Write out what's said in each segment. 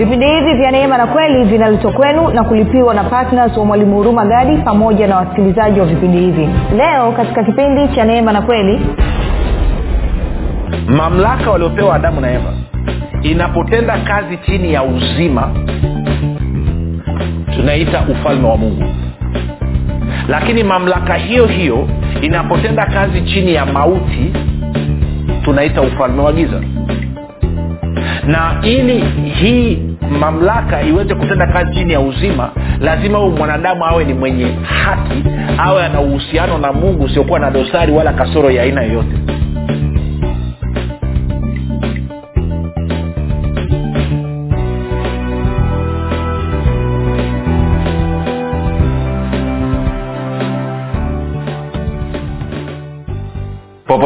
vipindi hivi vya neema na kweli vinaletwa kwenu na kulipiwa na ptns wa mwalimu huruma gadi pamoja na wasikilizaji wa vipindi hivi. Leo katika kipindi cha neema na kweli mamlaka waliopewa adamu na eva inapotenda kazi chini ya uzima tunaita ufalme wa mungu. Lakini mamlaka hiyo hiyo inapotenda kazi chini ya mauti tunaita ufalme wa giza. Na ili hii mamlaka iweze kutenda kazi chini ya uzima lazima huyu mwanadamu awe ni mwenye haki awe ana uhusiano na mungu usiokuwa na dosari wala kasoro ya aina yoyote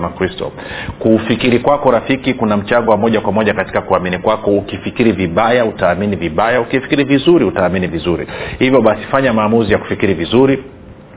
kama kristo. Kufikiri kwako rafiki kuna mchango wa moja kwa moja katika kuamini kwako. Ukifikiri vibaya utaamini vibaya. Ukifikiri vizuri utaamini vizuri. Hivyo basi fanya maamuzi ya kufikiri vizuri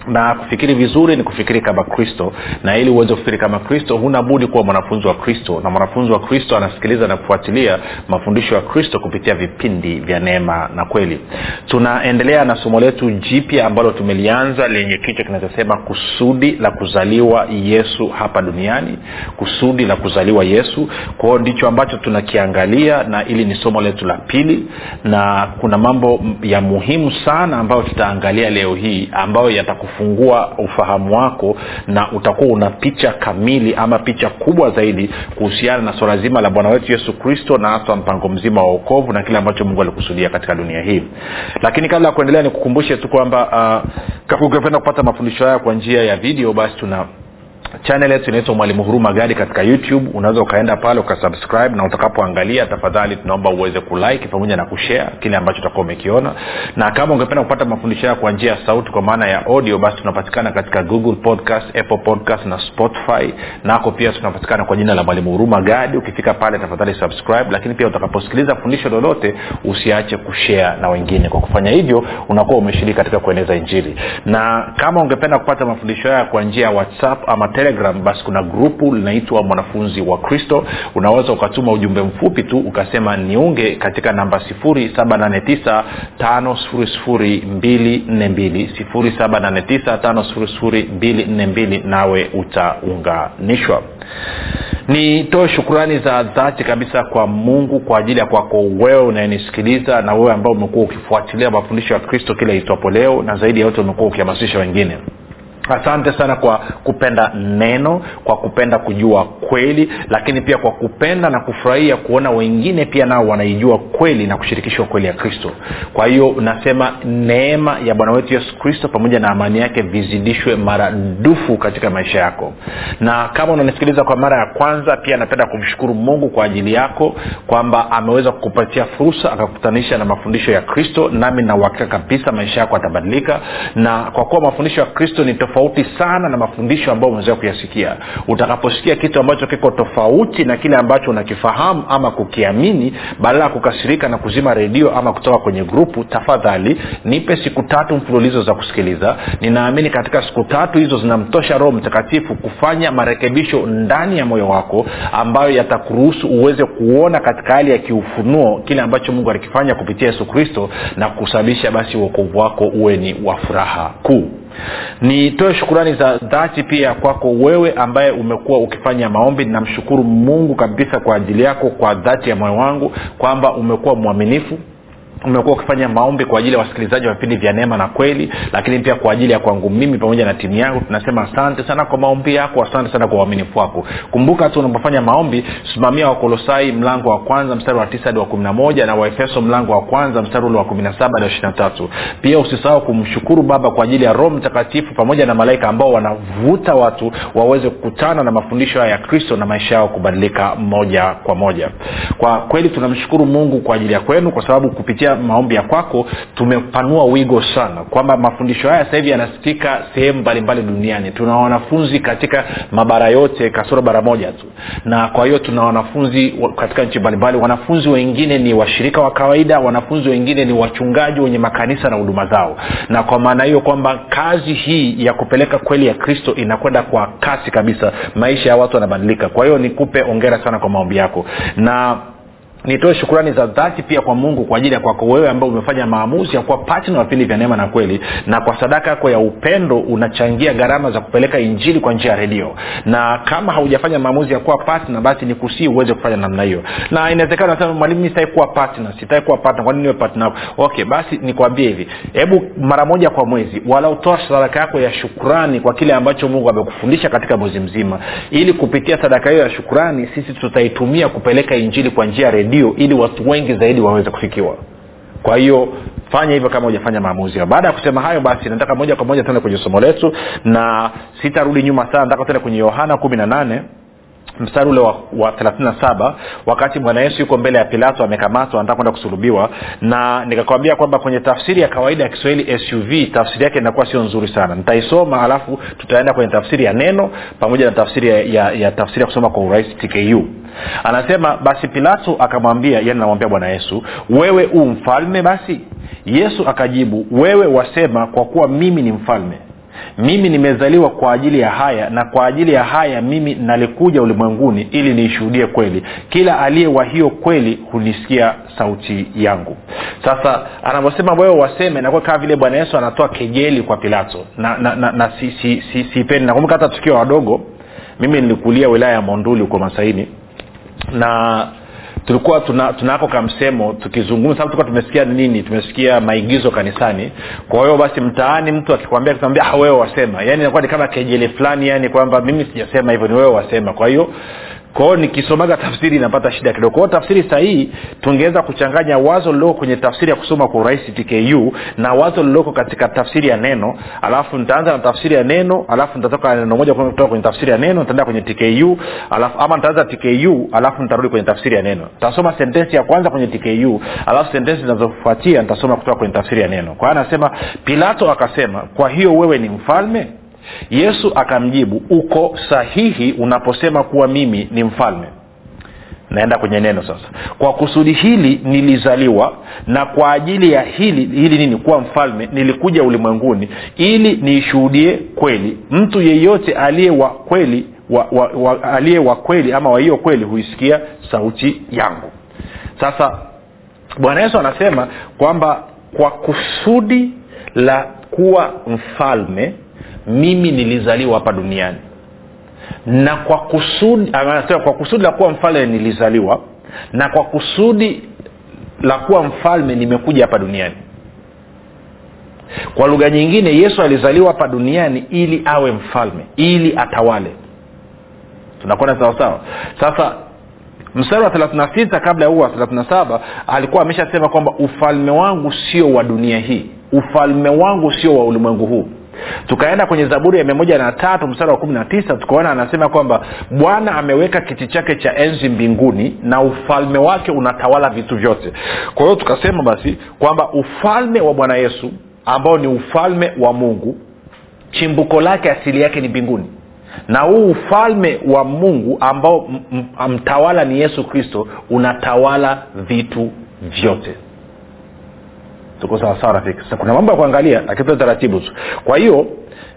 na kufikiri vizuri ni kufikiri kama kristo. Na ili uweze kufikiri kama kristo huna budi kuwa mwanafunzi wa kristo. Na mwanafunzi wa kristo anasikiliza na kufuatilia mafundisho ya kristo kupitia vipindi vya neema na kweli. Tunaendelea na somo letu jipya ambalo tumelianza lenye kichwa kinachosema kusudi la kuzaliwa yesu hapa duniani. Kusudi la kuzaliwa yesu. Kwao ndicho ambacho tunakiangalia na ili ni somo letu la pili. Na kuna mambo ya muhimu sana ambayo tutaangalia leo hii ambayo yataku kufungua ufahamu wako na utakuwa una picha kamili ama picha kubwa zaidi kuhusiana na swala zima la bwana wetu yesu kristo na hasa mpango mzima wa uokovu na kile ambacho mungu alikusudia katika dunia hii. Lakini kabla ya kuendelea nikukumbushe tu kwamba uh, kupata mafundisho haya kwa njia ya video basi tuna chanel yetu inaitwa mwalimu huruma gadi katika youtube. Unaweza ukaenda pale ukasubscribe na utakapoangalia tafadhali tunaomba uweze kulike pamoja na kushare kile ambacho utakuwa umekiona. Na kama ungependa kupata mafundisho yao kwa njia ya sauti kwa maana ya audio basi tunapatikana katika google podcast apple podcast na spotify. Nako pia tunapatikana kwa jina la mwalimu huruma gadi. Ukifika pale tafadhali subscribe. Lakini pia utakaposikiliza fundisho lolote usiache kushare na wengine. Kwa kufanya hivyo unakuwa umeshiriki katika kueneza injili. Na kama ungependa kupata mafundisho haya kwa njia ya whatsapp ama telegram basi kuna grupu linaitwa mwanafunzi wa kristo. Unaweza ukatuma ujumbe mfupi tu ukasema niunge katika namba 789 nawe utaunganishwa. Nitoe shukurani za dhati kabisa kwa mungu kwa ajili ya kwako wewe unayenisikiliza na wewe ambao umekuwa ukifuatilia mafundisho ya kristo kila itwapo leo na zaidi ya yote umekuwa ukihamasisha wengine asante sana kwa kupenda neno kwa kupenda kujua kweli lakini pia kwa kupenda na kufurahia kuona wengine pia nao wanaijua kweli na kushirikishwa kweli ya kristo. Kwa hiyo nasema neema ya bwana wetu yesu kristo pamoja na amani yake vizidishwe maradufu katika maisha yako. Na kama unanisikiliza kwa mara ya kwanza pia napenda kumshukuru mungu kwa ajili yako kwamba ameweza kukupatia fursa akakutanisha na mafundisho ya kristo nami nauhakika kabisa maisha yako atabadilika na kwa kuwa mafundisho ya kristo ni tofauti sana na mafundisho ambayo umeweza kuyasikia. Utakaposikia kitu ambacho kiko tofauti na kile ambacho unakifahamu ama kukiamini badala ya kukasirika na kuzima redio ama kutoka kwenye grupu tafadhali nipe siku tatu mfululizo za kusikiliza. Ninaamini katika siku tatu hizo zinamtosha roho mtakatifu kufanya marekebisho ndani ya moyo wako ambayo yatakuruhusu uweze kuona katika hali ya kiufunuo kile ambacho mungu alikifanya kupitia yesu kristo na kusababisha basi uokovu wako uwe ni wa furaha kuu nitoe shukurani za dhati pia kwako wewe ambaye umekuwa ukifanya maombi. Namshukuru mungu kabisa kwa ajili yako kwa dhati ya moyo wangu kwamba umekuwa mwaminifu umekuwa ukifanya maombi kwa ajili ya wasikilizaji wa vipindi vya neema na kweli lakini pia kwa ajili ya kwangu mimi pamoja na timu yangu tunasema asante sana kwa maombi yako asante sana kwa uaminifu wako. Kumbuka tu unapofanya maombi simamia wakolosai mlango wa kwanza mstari wa tisa hadi wa kumi na moja na waefeso mlango wa kwanza mstari ule wa kumi na saba hadi ishiri na tatu. Pia usisahau kumshukuru baba kwa ajili ya roho mtakatifu pamoja na malaika ambao wanavuta watu waweze kukutana na mafundisho haya ya kristo na maisha yao kubadilika moja kwa moja. Kwa kweli tunamshukuru mungu kwa ajili ya kwenu kwa sababu kupitia maombi ya kwako tumepanua wigo sana kwamba mafundisho haya sasa hivi yanasikika sehemu mbalimbali duniani. Tuna wanafunzi katika mabara yote kasoro bara moja tu. Na kwa hiyo tuna wanafunzi katika nchi mbalimbali. Wanafunzi wengine ni washirika wa kawaida wanafunzi wengine ni wachungaji wenye makanisa na huduma zao. Na kwa maana hiyo kwamba kazi hii ya kupeleka kweli ya kristo inakwenda kwa kasi kabisa. Maisha ya watu yanabadilika. Kwa hiyo nikupe ongera sana kwa maombi yako. Na nitoe shukurani za dhati pia kwa mungu kwa ajili ya kwako wewe ambao umefanya maamuzi ya kuwa patna wa vipindi vya neema na kweli na kwa sadaka yako ya upendo unachangia gharama za kupeleka injili kwa njia ya redio. Na kama haujafanya maamuzi ya kuwa patna basi ni kusii uweze kufanya namna hiyo. Na inawezekana mwalimu mi kuwa patna sitai kuwa patna kwanini niwe patna okay basi nikwambie hivi. Hebu mara moja kwa mwezi wala utoa sadaka yako ya shukrani kwa kile ambacho mungu amekufundisha katika mwezi mzima. Ili kupitia sadaka hiyo ya shukrani sisi tutaitumia kupeleka injili kwa njia ya redio redio ili watu wengi zaidi waweze kufikiwa. Kwa hiyo fanya hivyo kama hujafanya maamuzi baada ya kusema hayo basi nataka moja kwa moja tuende kwenye somo letu na sitarudi nyuma sana nataka tuende kwenye yohana kumi na nane mstari ule wa, wa 37 wakati bwana yesu yuko mbele ya pilato amekamatwa anataka kwenda kusulubiwa na nikakwambia kwamba kwenye tafsiri ya kawaida ya kiswahili suv tafsiri yake inakuwa sio nzuri sana. Nitaisoma alafu tutaenda kwenye tafsiri ya neno pamoja na tafsiri ya, ya, ya tafsiri ya kusoma kwa urahisi tku anasema basi pilato akamwambia yani namwambia bwana yesu wewe u mfalme basi? Yesu akajibu wewe wasema kwa kuwa mimi ni mfalme mimi nimezaliwa kwa ajili ya haya na kwa ajili ya haya mimi nalikuja ulimwenguni ili niishuhudie kweli. Kila aliye wa hiyo kweli hunisikia sauti yangu. Sasa anavyosema wewe waseme nakuwa kama vile bwana yesu anatoa kejeli kwa pilato. Na, na, na, na sipendi si, si, si, si nakumbuka hata tukiwa wadogo mimi nilikulia wilaya ya monduli huko masaini. Na tulikuwa tuna tunako kamsemo tukizungumza sababu tulikuwa tumesikia nini tumesikia maigizo kanisani. Kwa hiyo basi mtaani mtu akikwambia akikwambia ah, wewe wasema. Yani inakuwa ni kama kejeli fulani yani kwamba mimi sijasema hivyo ni wewe wasema. Kwa hiyo kwao nikisomaga tafsiri inapata shida kidogo. Kwao tafsiri sahihi tungeweza kuchanganya wazo lililoko kwenye tafsiri ya kusoma kwa urahisi tku na wazo lililoko katika tafsiri ya neno. Alafu nitaanza na tafsiri ya neno alafu nitatoka neno moja kutoka kwenye tafsiri ya neno nitaenda kwenye tku alafu ama nitaanza tku alafu nitarudi kwenye tafsiri ya neno. Nitasoma sentensi ya kwanza kwenye tku alafu sentensi zinazofuatia nitasoma kutoka kwenye tafsiri ya neno. Kwa hiyo anasema pilato akasema kwa hiyo wewe ni mfalme yesu akamjibu uko sahihi unaposema kuwa mimi ni mfalme. Naenda kwenye neno sasa. Kwa kusudi hili nilizaliwa na kwa ajili ya hili hili nini kuwa mfalme nilikuja ulimwenguni ili niishuhudie kweli. Mtu yeyote aliye wa kweli wa, wa, wa, aliye wa kweli ama wa hiyo kweli huisikia sauti yangu. Sasa bwana yesu anasema kwamba kwa kusudi la kuwa mfalme mimi nilizaliwa hapa duniani. Na kwa kusudi anasema kwa kusudi la kuwa mfalme nilizaliwa na kwa kusudi la kuwa mfalme nimekuja hapa duniani. Kwa lugha nyingine yesu alizaliwa hapa duniani ili awe mfalme ili atawale. Tunakwenda sawasawa sasa mstari wa 36 kabla ya huu wa 37 alikuwa ameshasema kwamba ufalme wangu sio wa dunia hii. Ufalme wangu sio wa ulimwengu huu tukaenda kwenye zaburi ya mia moja na tatu mstari wa kumi na tisa tukaona anasema kwamba bwana ameweka kiti chake cha enzi mbinguni na ufalme wake unatawala vitu vyote. Kwa hiyo tukasema basi kwamba ufalme wa bwana yesu ambao ni ufalme wa mungu chimbuko lake asili yake ni mbinguni. Na huu ufalme wa mungu ambao mtawala ni yesu kristo unatawala vitu vyote tuko rafiki. Sasa kuna mambo ya kuangalia lakini taratibu tu. Kwa hiyo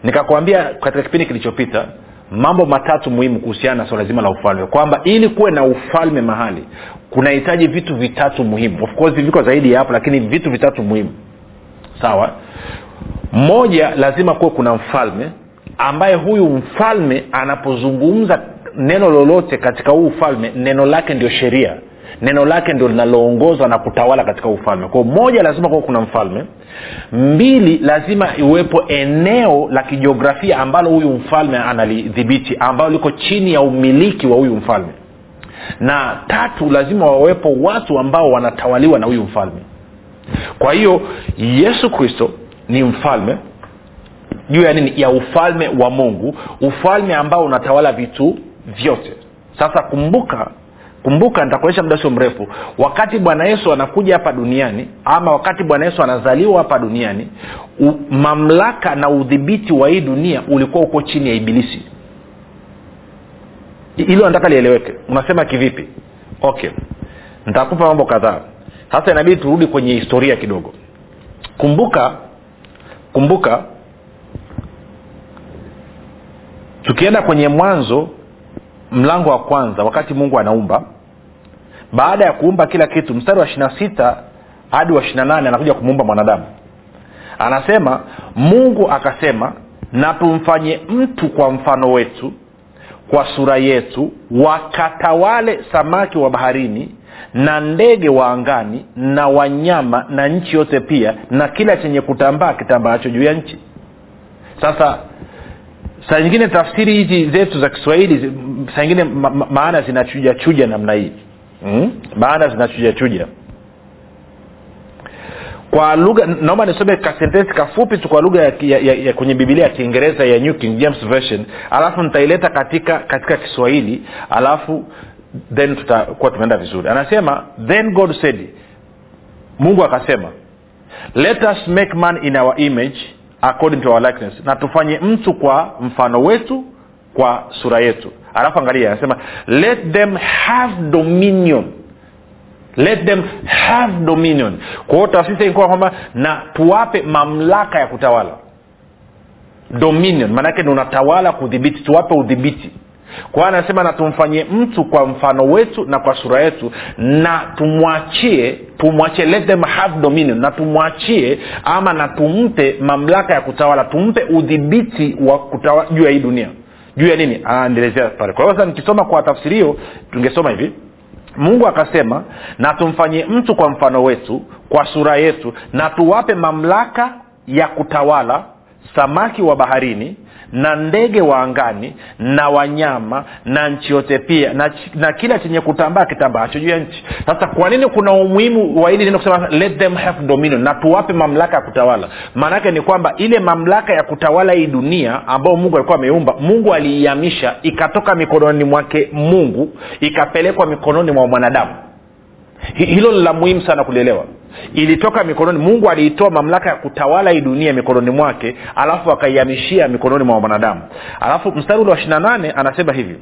nikakwambia katika kipindi kilichopita mambo matatu muhimu kuhusiana na swala zima la ufalme. Kwamba ili kuwe na ufalme mahali kunahitaji vitu vitatu muhimu. Of course viko zaidi ya hapo lakini vitu vitatu muhimu. Sawa? Moja lazima kuwe kuna mfalme ambaye huyu mfalme anapozungumza neno lolote katika huu ufalme neno lake ndio sheria neno lake ndio linaloongoza na kutawala katika ufalme. Kwao moja lazima kuwa kuna mfalme. Mbili lazima iwepo eneo la kijiografia ambalo huyu mfalme analidhibiti ambalo liko chini ya umiliki wa huyu mfalme. Na tatu lazima wawepo watu ambao wanatawaliwa na huyu mfalme. Kwa hiyo yesu kristo ni mfalme juu ya nini? Ya ufalme wa mungu ufalme ambao unatawala vitu vyote. Sasa kumbuka kumbuka nitakuonyesha muda sio mrefu. Wakati bwana yesu anakuja hapa duniani ama wakati bwana yesu anazaliwa hapa duniani u, mamlaka na udhibiti wa hii dunia ulikuwa uko chini ya ibilisi. Hilo nataka lieleweke. Unasema kivipi? Okay. Nitakupa mambo kadhaa. Sasa inabidi turudi kwenye historia kidogo. Kumbuka kumbuka tukienda kwenye mwanzo mlango wa kwanza wakati mungu anaumba baada ya kuumba kila kitu mstari wa ishirina sita hadi wa ishirina nane anakuja kumuumba mwanadamu. Anasema mungu akasema na tumfanye mtu kwa mfano wetu kwa sura yetu wakatawale samaki wa baharini na ndege wa angani na wanyama na nchi yote pia na kila chenye kutambaa kitambaacho juu ya nchi. Sasa saa nyingine tafsiri hizi zetu za kiswahili saa nyingine ma, ma, maana zinachujachuja namna hii mm? maana zinachuja chuja kwa lugha naomba nisome kasentensi kafupi tu kwa lugha ya, ya, ya, ya kwenye bibilia ya kiingereza ya new king james version alafu nitaileta katika katika kiswahili alafu then tutakuwa tumeenda vizuri anasema then god said mungu akasema let us make man in our image according to our likeness na tufanye mtu kwa mfano wetu kwa sura yetu. Alafu angalia anasema let them have dominion. Let them have dominion. Kwa hiyo tafsiri ilikuwa kwamba na tuwape mamlaka ya kutawala. Dominion maanake ni unatawala kudhibiti tuwape udhibiti. Kwa hiyo anasema na tumfanyie mtu kwa mfano wetu na kwa sura yetu na tumwachie tumwachie let them have dominion na tumwachie ama na tumpe mamlaka ya kutawala tumpe udhibiti wa kutawala juu ya hii dunia juu ya nini? Anaendelezea pale. Kwa sasa nikisoma kwa tafsiri hiyo tungesoma hivi. Mungu akasema na tumfanyie mtu kwa mfano wetu kwa sura yetu na tuwape mamlaka ya kutawala samaki wa baharini na ndege wa angani na wanyama na nchi yote pia na, na kila chenye kutambaa kitambaacho juu ya nchi. Sasa kwa nini kuna umuhimu wa hili neno kusema let them have dominion na tuwape mamlaka ya kutawala? Maanaake ni kwamba ile mamlaka ya kutawala hii dunia ambayo mungu alikuwa ameumba mungu aliihamisha ikatoka mikononi mwake mungu ikapelekwa mikononi mwa mwanadamu. Hilo ni la muhimu sana kulielewa ilitoka mikononi mungu aliitoa mamlaka ya kutawala hii dunia mikononi mwake alafu akaihamishia mikononi mwa mwanadamu alafu mstari ule wa ishiri nane anasema hivi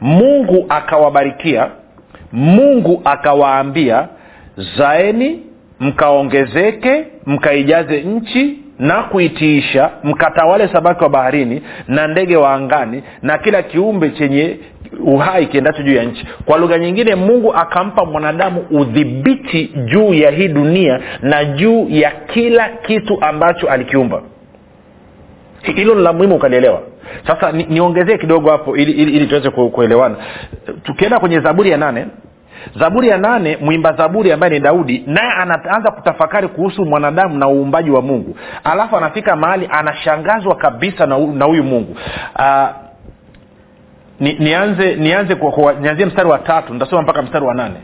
mungu akawabarikia mungu akawaambia zaeni mkaongezeke mkaijaze nchi na kuitiisha mkatawale samaki wa baharini na ndege wa angani na kila kiumbe chenye uhai kiendacho juu ya nchi. Kwa lugha nyingine mungu akampa mwanadamu udhibiti juu ya hii dunia na juu ya kila kitu ambacho alikiumba. Hilo ni la muhimu ukalielewa. Sasa niongezee ni kidogo hapo ili, ili, ili tuweze kuelewana. Tukienda kwenye zaburi ya nane zaburi ya nane mwimba zaburi ambaye ni daudi naye anaanza kutafakari kuhusu mwanadamu na uumbaji wa mungu. Alafu anafika mahali anashangazwa kabisa na huyu mungu. Uh, ni, nianze nianze nianzie mstari wa tatu nitasoma mpaka mstari wa nane.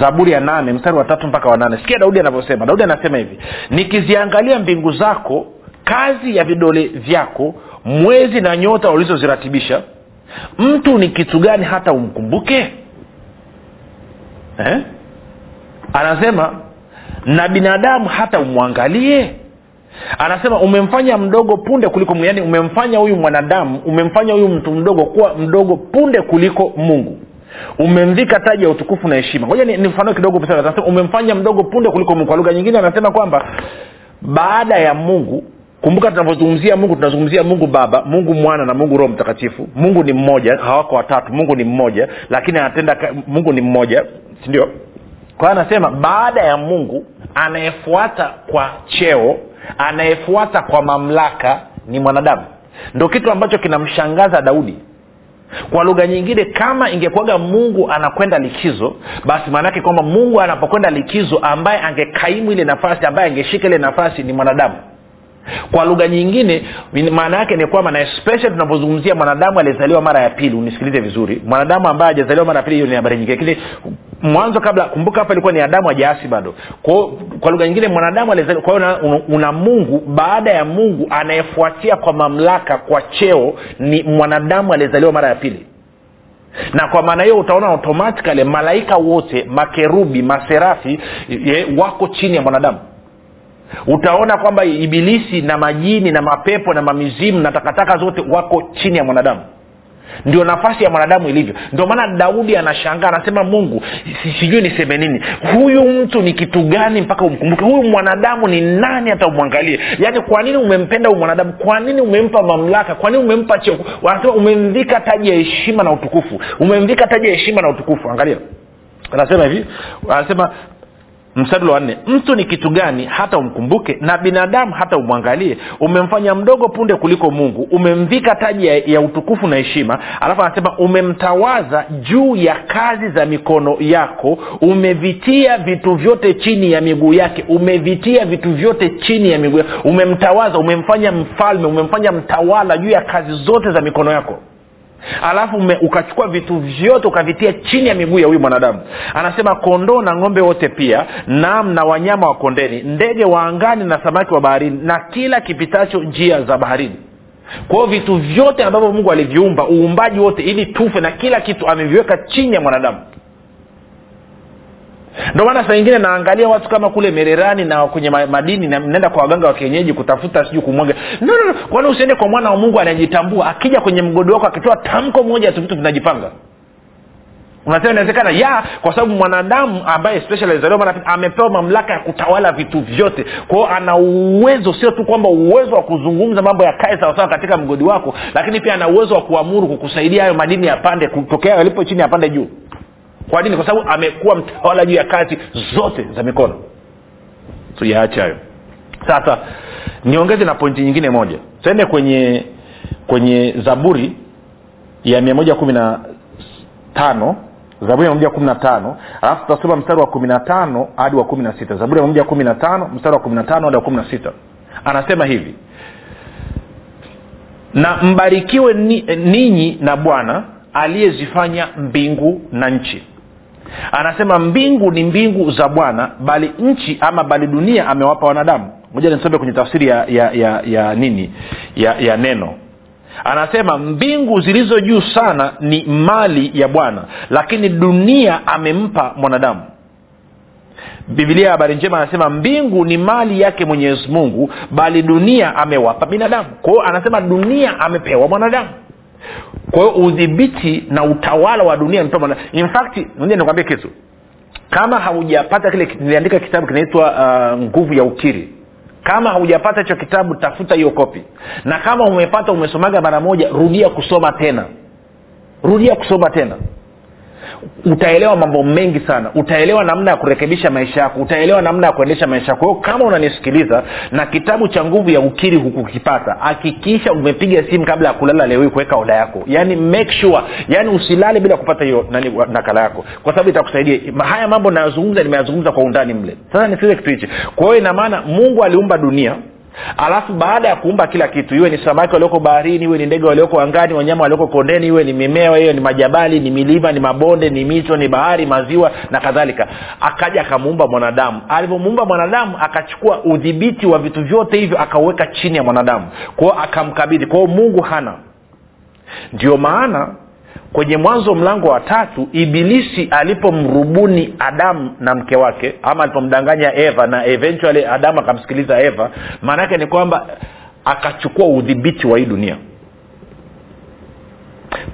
Zaburi ya nane mstari wa tatu mpaka wa nane. Sikia daudi anavyosema. Daudi anasema hivi nikiziangalia mbingu zako kazi ya vidole vyako mwezi na nyota ulizoziratibisha mtu ni kitu gani hata umkumbuke eh? anasema na binadamu hata umwangalie. Anasema umemfanya mdogo punde kuliko yani umemfanya huyu mwanadamu umemfanya huyu mtu mdogo kuwa mdogo punde kuliko mungu. Umemvika taji ya utukufu na heshima. Ngoja nifanue ni kidogo umemfanya mdogo punde kuliko mungu. Kwa lugha nyingine anasema kwamba baada ya mungu kumbuka tunavyozungumzia mungu tunazungumzia mungu baba mungu mwana na mungu roho mtakatifu. Mungu ni mmoja hawako watatu. Mungu ni mmoja lakini anatenda mungu ni mmoja sindio? Kwa anasema baada ya mungu anayefuata kwa cheo anayefuata kwa mamlaka ni mwanadamu. Ndo kitu ambacho kinamshangaza daudi. Kwa lugha nyingine kama ingekuwaga mungu anakwenda likizo basi maanaake kwamba mungu anapokwenda likizo ambaye angekaimu ile nafasi ambaye angeshika ile nafasi ni mwanadamu kwa lugha nyingine maana yake ni kwamba na especially tunapozungumzia mwanadamu aliyezaliwa mara ya pili unisikilize vizuri. Mwanadamu ambaye ajazaliwa mara ya pili hiyo ni habari nyingine. Lakini mwanzo kabla kumbuka hapa ilikuwa ni adamu ajaasi bado. Kwa, kwa lugha nyingine mwanadamu kwa hiyo una, una mungu baada ya mungu anayefuatia kwa mamlaka kwa cheo ni mwanadamu aliyezaliwa mara ya pili. Na kwa maana hiyo utaona automatikali malaika wote makerubi maserafi ye, wako chini ya mwanadamu utaona kwamba ibilisi na majini na mapepo na mamizimu na takataka zote wako chini ya mwanadamu. Ndio nafasi ya mwanadamu ilivyo. Ndio maana daudi anashangaa anasema mungu sijui niseme nini. Huyu mtu ni kitu gani mpaka umkumbuke? Huyu mwanadamu ni nani hata umwangalie? Yaani kwa nini umempenda huyu mwanadamu? Kwa nini umempa mamlaka? Kwa nini umempa cheo? Wanasema umemvika taji ya heshima na utukufu. Umemvika taji ya heshima na utukufu. Angalia. Anasema hivi anasema mstari wa nne mtu ni kitu gani hata umkumbuke na binadamu hata umwangalie? Umemfanya mdogo punde kuliko mungu umemvika taji ya, ya utukufu na heshima alafu anasema umemtawaza juu ya kazi za mikono yako umevitia vitu vyote chini ya miguu yake umevitia vitu vyote chini ya miguu yake umemtawaza umemfanya mfalme umemfanya mtawala juu ya kazi zote za mikono yako alafu ukachukua vitu vyote ukavitia chini ya miguu ya huyu mwanadamu. Anasema kondoo na ng'ombe wote pia nam na wanyama wa kondeni ndege wa angani na samaki wa baharini na kila kipitacho njia za baharini. Kwa hiyo vitu vyote ambavyo mungu aliviumba uumbaji wote ili tufe na kila kitu ameviweka chini ya mwanadamu ndio maana saa ingine naangalia watu kama kule mererani na kwenye madini na naenda kwa waganga wa kienyeji kutafuta sijui kumwaga no, no, no. kwani usiende kwa mwana wa mungu anajitambua akija kwenye mgodo wako akitoa tamko moja tu vitu vinajipanga. Unasema inawezekana? Ya kwa sababu mwanadamu ambaye amepewa mamlaka ya kutawala vitu vyote. Kwao ana uwezo sio tu kwamba uwezo wa kuzungumza mambo ya kae sawasawa katika mgodi wako lakini pia ana uwezo wa kuamuru kukusaidia hayo madini yapande kutokea yalipo chini yapande juu kwa nini? Kwa sababu amekuwa mtawala juu ya kazi zote za mikono. Tuyaache hayo. Sasa niongeze na pointi nyingine moja. Tuende kwenye kwenye zaburi ya mia moja kumi na tano. Zaburi ya moja kumi na tano. Alafu tutasoma mstari wa kumi na tano hadi wa kumi na sita. Zaburi ya moja kumi na tano mstari wa kumi na tano hadi wa kumi na sita. Anasema hivi. Na mbarikiwe ninyi na bwana aliyezifanya mbingu na nchi anasema mbingu ni mbingu za bwana bali nchi ama bali dunia amewapa wanadamu. Moja nisome kwenye tafsiri ya, ya, ya, ya nini? Ya, ya neno. Anasema mbingu zilizo juu sana ni mali ya bwana lakini dunia amempa mwanadamu. Bibilia ya habari njema anasema mbingu ni mali yake mwenyezi mungu bali dunia amewapa binadamu. Kwao anasema dunia amepewa mwanadamu kwa hiyo udhibiti na utawala wa dunia mpewa in nikwambie kitu. Kama haujapata kile niliandika kitabu kinaitwa uh, nguvu ya ukiri. Kama haujapata hicho kitabu tafuta hiyo kopi na kama umepata umesomaga mara moja rudia kusoma tena. Rudia kusoma tena utaelewa mambo mengi sana. Utaelewa namna ya kurekebisha maisha yako utaelewa namna ya kuendesha maisha yako. Kwao kama unanisikiliza na kitabu cha nguvu ya ukiri hukukipata hakikisha umepiga simu kabla ya kulala leo hii kuweka oda yako. Yaani make sure. Yaani usilale bila kupata hiyo nakala yako. Kwa sababu itakusaidia. Haya mambo nayozungumza nimeyazungumza kwa undani mle. Sasa nisikize kitu hichi. Kwa hiyo inamaana mungu aliumba dunia alafu baada ya kuumba kila kitu iwe ni samaki walioko baharini iwe ni ndege walioko angani wanyama walioko kondeni iwe ni mimea hiyo ni majabali ni milima ni mabonde ni mito ni bahari maziwa na kadhalika akaja akamuumba mwanadamu. Alivyomuumba mwanadamu akachukua udhibiti wa vitu vyote hivyo akauweka chini ya mwanadamu. Kwao akamkabidhi. Kwao mungu hana. Ndio maana kwenye mwanzo mlango wa tatu ibilisi alipomrubuni adamu na mke wake ama alipomdanganya eva na eventually adamu akamsikiliza eva maana yake ni kwamba akachukua udhibiti wa hii dunia.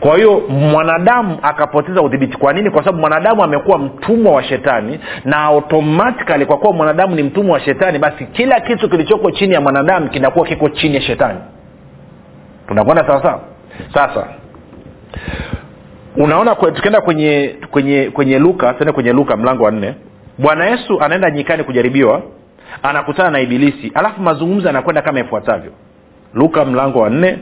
Kwa hiyo mwanadamu akapoteza udhibiti. Kwa nini? Kwa sababu mwanadamu amekuwa mtumwa wa shetani na automatikali kwa kuwa mwanadamu ni mtumwa wa shetani basi kila kitu kilichoko chini ya mwanadamu kinakuwa kiko chini ya shetani. Tunakwenda sawasawa sasa unaona tukienda kwenye kwenye kwenye luka tuende kwenye luka mlango wa nne. Bwana yesu anaenda nyikani kujaribiwa anakutana na ibilisi alafu mazungumzo yanakwenda kama ifuatavyo. Luka mlango wa nne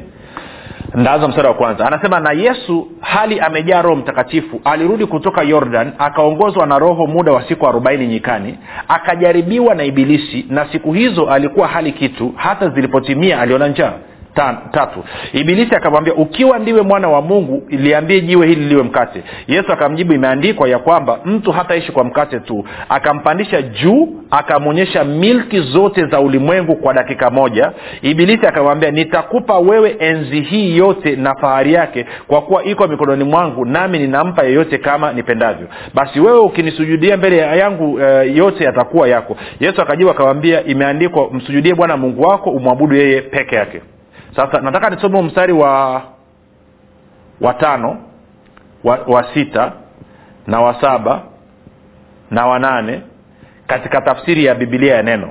ndaanza mstari wa kwanza. Anasema na yesu hali amejaa roho mtakatifu alirudi kutoka yordan akaongozwa na roho muda wa siku arobaini nyikani akajaribiwa na ibilisi na siku hizo alikuwa hali kitu hata zilipotimia aliona njaa Ta, tatu. Ibilisi akamwambia ukiwa ndiwe mwana wa mungu liambie jiwe hili liwe mkate. Yesu akamjibu imeandikwa ya kwamba mtu hataishi kwa mkate tu. Akampandisha juu akamwonyesha milki zote za ulimwengu kwa dakika moja. Ibilisi akamwambia nitakupa wewe enzi hii yote na fahari yake kwa kuwa iko mikononi mwangu nami ninampa yeyote kama nipendavyo. Basi wewe ukinisujudia mbele yangu uh, yote yatakuwa yako. Yesu akajibu akamwambia imeandikwa msujudie bwana mungu wako umwabudu yeye peke yake sasa nataka nisome mstari wa watano wa, wa sita na wa saba na wanane katika tafsiri ya bibilia ya neno.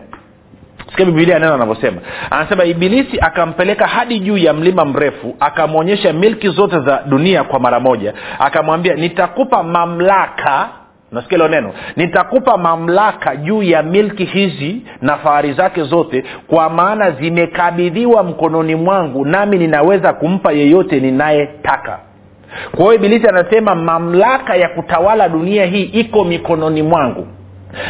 Sikia bibilia ya neno anavyosema anasema ibilisi akampeleka hadi juu ya mlima mrefu akamwonyesha milki zote za dunia kwa mara moja. Akamwambia nitakupa mamlaka nasikia neno. Nitakupa mamlaka juu ya milki hizi na fahari zake zote kwa maana zimekabidhiwa mkononi mwangu nami ninaweza kumpa yeyote ninayetaka. Kwa hiyo ibilisi anasema mamlaka ya kutawala dunia hii iko mikononi mwangu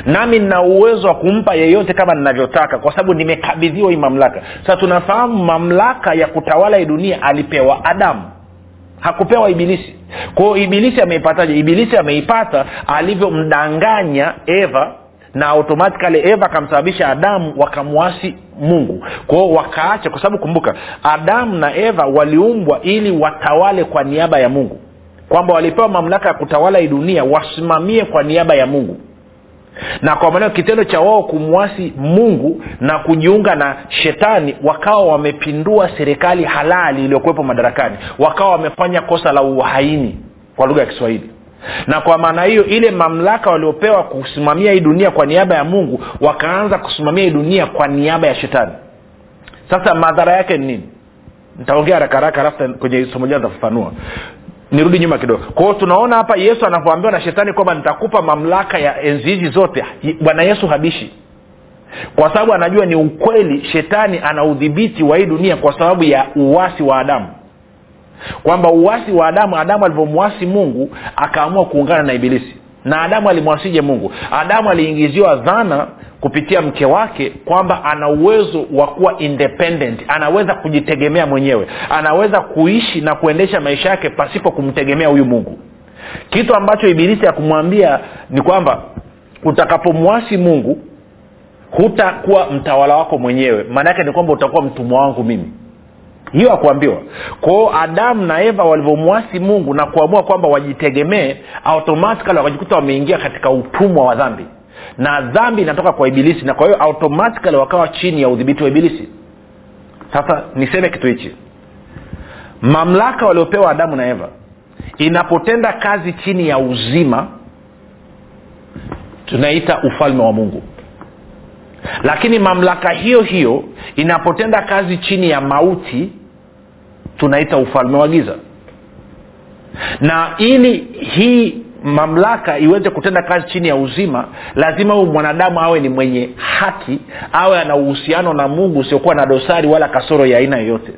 nami nina uwezo wa kumpa yeyote kama ninavyotaka kwa sababu nimekabidhiwa hii mamlaka. Sasa tunafahamu mamlaka ya kutawala hii dunia alipewa adamu hakupewa ibilisi. Kwao ibilisi ameipataje? Ibilisi ameipata alivyomdanganya eva na automatikali eva akamsababisha adamu wakamwasi mungu. Kwao wakaacha kwa sababu kumbuka adamu na eva waliumbwa ili watawale kwa niaba ya mungu. Kwamba walipewa mamlaka ya kutawala hii dunia wasimamie kwa niaba ya mungu na kwa maneo kitendo cha wao kumwasi mungu na kujiunga na shetani wakawa wamepindua serikali halali iliyokuwepo madarakani. Wakawa wamefanya kosa la uhaini kwa lugha ya kiswahili. Na kwa maana hiyo ile mamlaka waliopewa kusimamia hii dunia kwa niaba ya mungu wakaanza kusimamia hii dunia kwa niaba ya shetani. Sasa madhara yake ni nini? Nitaongea haraka haraka alafu kwenye somo jaa nitafafanua nirudi nyuma kidogo. Kwao tunaona hapa yesu anavyoambiwa na shetani kwamba nitakupa mamlaka ya enzi hizi zote. Bwana yesu habishi. Kwa sababu anajua ni ukweli shetani ana udhibiti wa hii dunia kwa sababu ya uwasi wa adamu. Kwamba uwasi wa adamu adamu alivyomwasi mungu akaamua kuungana na ibilisi. Na adamu alimwasije mungu? Adamu aliingiziwa dhana kupitia mke wake kwamba ana uwezo wa kuwa independent. Anaweza kujitegemea mwenyewe. Anaweza kuishi na kuendesha maisha yake pasipo kumtegemea huyu mungu. Kitu ambacho ibilisi akumwambia ni kwamba utakapomwasi mungu hutakuwa mtawala wako mwenyewe. Maana yake ni kwamba utakuwa mtumwa wangu mimi. Hiyo akuambiwa kwao adamu na eva walivyomwasi mungu na kuamua kwamba wajitegemee automatikali wakajikuta wameingia katika utumwa wa dhambi na dhambi inatoka kwa ibilisi na kwa hiyo automatikali wakawa chini ya udhibiti wa ibilisi. Sasa niseme kitu hichi. Mamlaka waliopewa adamu na eva inapotenda kazi chini ya uzima tunaita ufalme wa mungu. Lakini mamlaka hiyo hiyo inapotenda kazi chini ya mauti tunaita ufalme wa giza. Na ili hii mamlaka iweze kutenda kazi chini ya uzima lazima huyu mwanadamu awe ni mwenye haki awe ana uhusiano na mungu usiokuwa na dosari wala kasoro ya aina yoyote.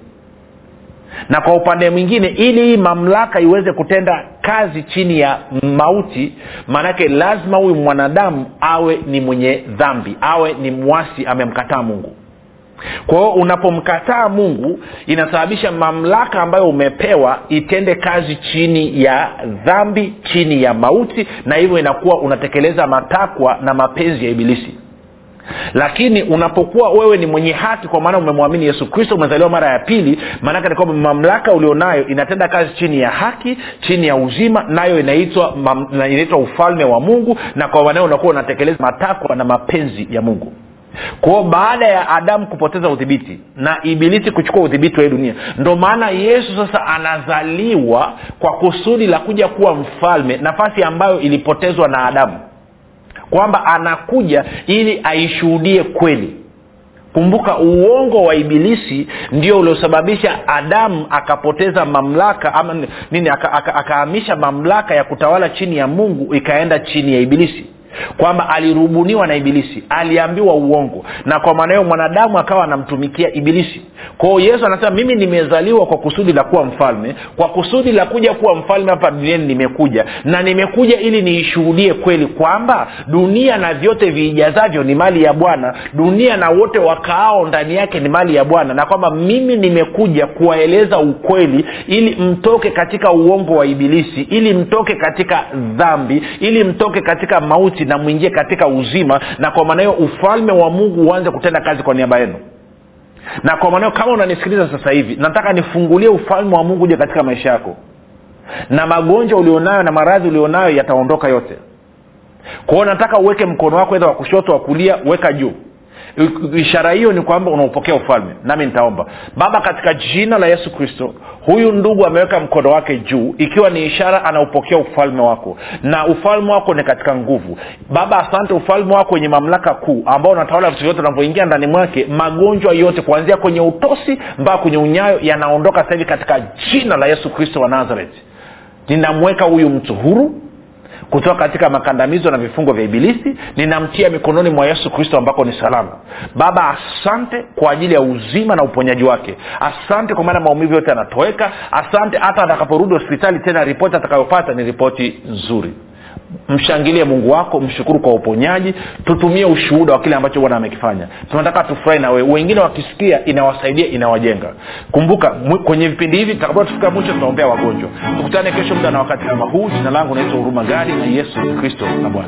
Na kwa upande mwingine ili hii mamlaka iweze kutenda kazi chini ya mauti maanake lazima huyu mwanadamu awe ni mwenye dhambi awe ni mwasi amemkataa mungu kwa hiyo unapomkataa mungu inasababisha mamlaka ambayo umepewa itende kazi chini ya dhambi chini ya mauti na hivyo inakuwa unatekeleza matakwa na mapenzi ya ibilisi. Lakini unapokuwa wewe ni mwenye haki kwa maana umemwamini yesu kristo umezaliwa mara ya pili maanake ni kwamba mamlaka ulionayo inatenda kazi chini ya haki chini ya uzima nayo inaitwa inaitwa ufalme wa mungu na kwa maanao unakuwa unatekeleza matakwa na mapenzi ya mungu kwao baada ya adamu kupoteza udhibiti na ibilisi kuchukua udhibiti wa hii dunia ndo maana yesu sasa anazaliwa kwa kusudi la kuja kuwa mfalme nafasi ambayo ilipotezwa na adamu. Kwamba anakuja ili aishuhudie kweli. Kumbuka uongo wa ibilisi ndio uliosababisha adamu akapoteza mamlaka ama nini akahamisha aka, aka mamlaka ya kutawala chini ya mungu ikaenda chini ya ibilisi kwamba alirubuniwa na ibilisi aliambiwa uongo. Na kwa maana hiyo mwanadamu akawa anamtumikia ibilisi kwao yesu anasema mimi nimezaliwa kwa kusudi la kuwa mfalme. Kwa kusudi la kuja kuwa mfalme hapa duniani nimekuja. Na nimekuja ili niishuhudie kweli kwamba dunia na vyote viijazavyo ni mali ya bwana. Dunia na wote wakaao ndani yake ni mali ya bwana. Na kwamba mimi nimekuja kuwaeleza ukweli ili mtoke katika uongo wa ibilisi ili mtoke katika dhambi ili mtoke katika mauti na mwingie katika uzima. Na kwa maana hiyo ufalme wa mungu uanze kutenda kazi kwa niaba yenu na kwa maneo kama unanisikiliza sasa hivi nataka nifungulie ufalme wa mungu uje katika maisha yako. Na magonjwa ulionayo na maradhi ulionayo yataondoka yote. Kwao nataka uweke mkono wako edha wa kushoto wa kulia weka juu ishara hiyo ni kwamba unaupokea ufalme. Nami nitaomba. Baba katika jina la yesu kristo huyu ndugu ameweka mkono wake juu ikiwa ni ishara anaupokea ufalme wako. Na ufalme wako ni katika nguvu. Baba asante. Ufalme wako wenye mamlaka kuu ambao unatawala vitu vyote unavyoingia ndani mwake magonjwa yote kuanzia kwenye utosi mpaka kwenye unyayo yanaondoka sasa hivi katika jina la yesu kristo wa nazareti ninamweka huyu mtu huru kutoka katika makandamizo na vifungo vya ibilisi ninamtia mikononi mwa yesu kristo ambako ni salama. Baba asante kwa ajili ya uzima na uponyaji wake. Asante kwa maana maumivu yote yanatoweka. Asante hata atakaporudi hospitali tena ripoti atakayopata ni ripoti nzuri mshangilie mungu wako mshukuru kwa uponyaji tutumie ushuhuda wa kile ambacho bwana amekifanya. Tunataka tufurahi na wewe. Wengine wakisikia inawasaidia inawajenga. Kumbuka kwenye vipindi hivi tutakapo tufika mwisho tunaombea wagonjwa. Tukutane kesho muda na wakati kama huu. Jina langu naitwa huruma gari na yesu kristo na bwana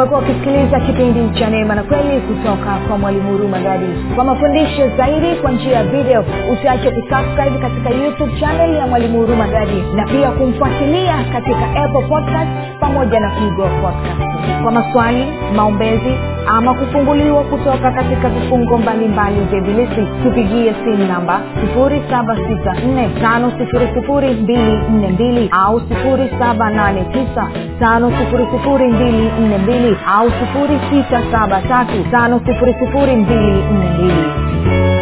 umekuwa ukisikiliza kipindi cha neema na kweli kutoka kwa mwalimu huruma gadi kwa mafundisho zaidi kwa njia ya video usiache kusubscribe katika youtube chanel ya mwalimu huruma gadi na pia kumfuatilia katika apple podcast pamoja na google podcast kwa maswali maombezi ama kufunguliwa kutoka katika vifungo mbalimbali vya ibilisi tupigie simu namba 7645242 au 7895242 au 6735242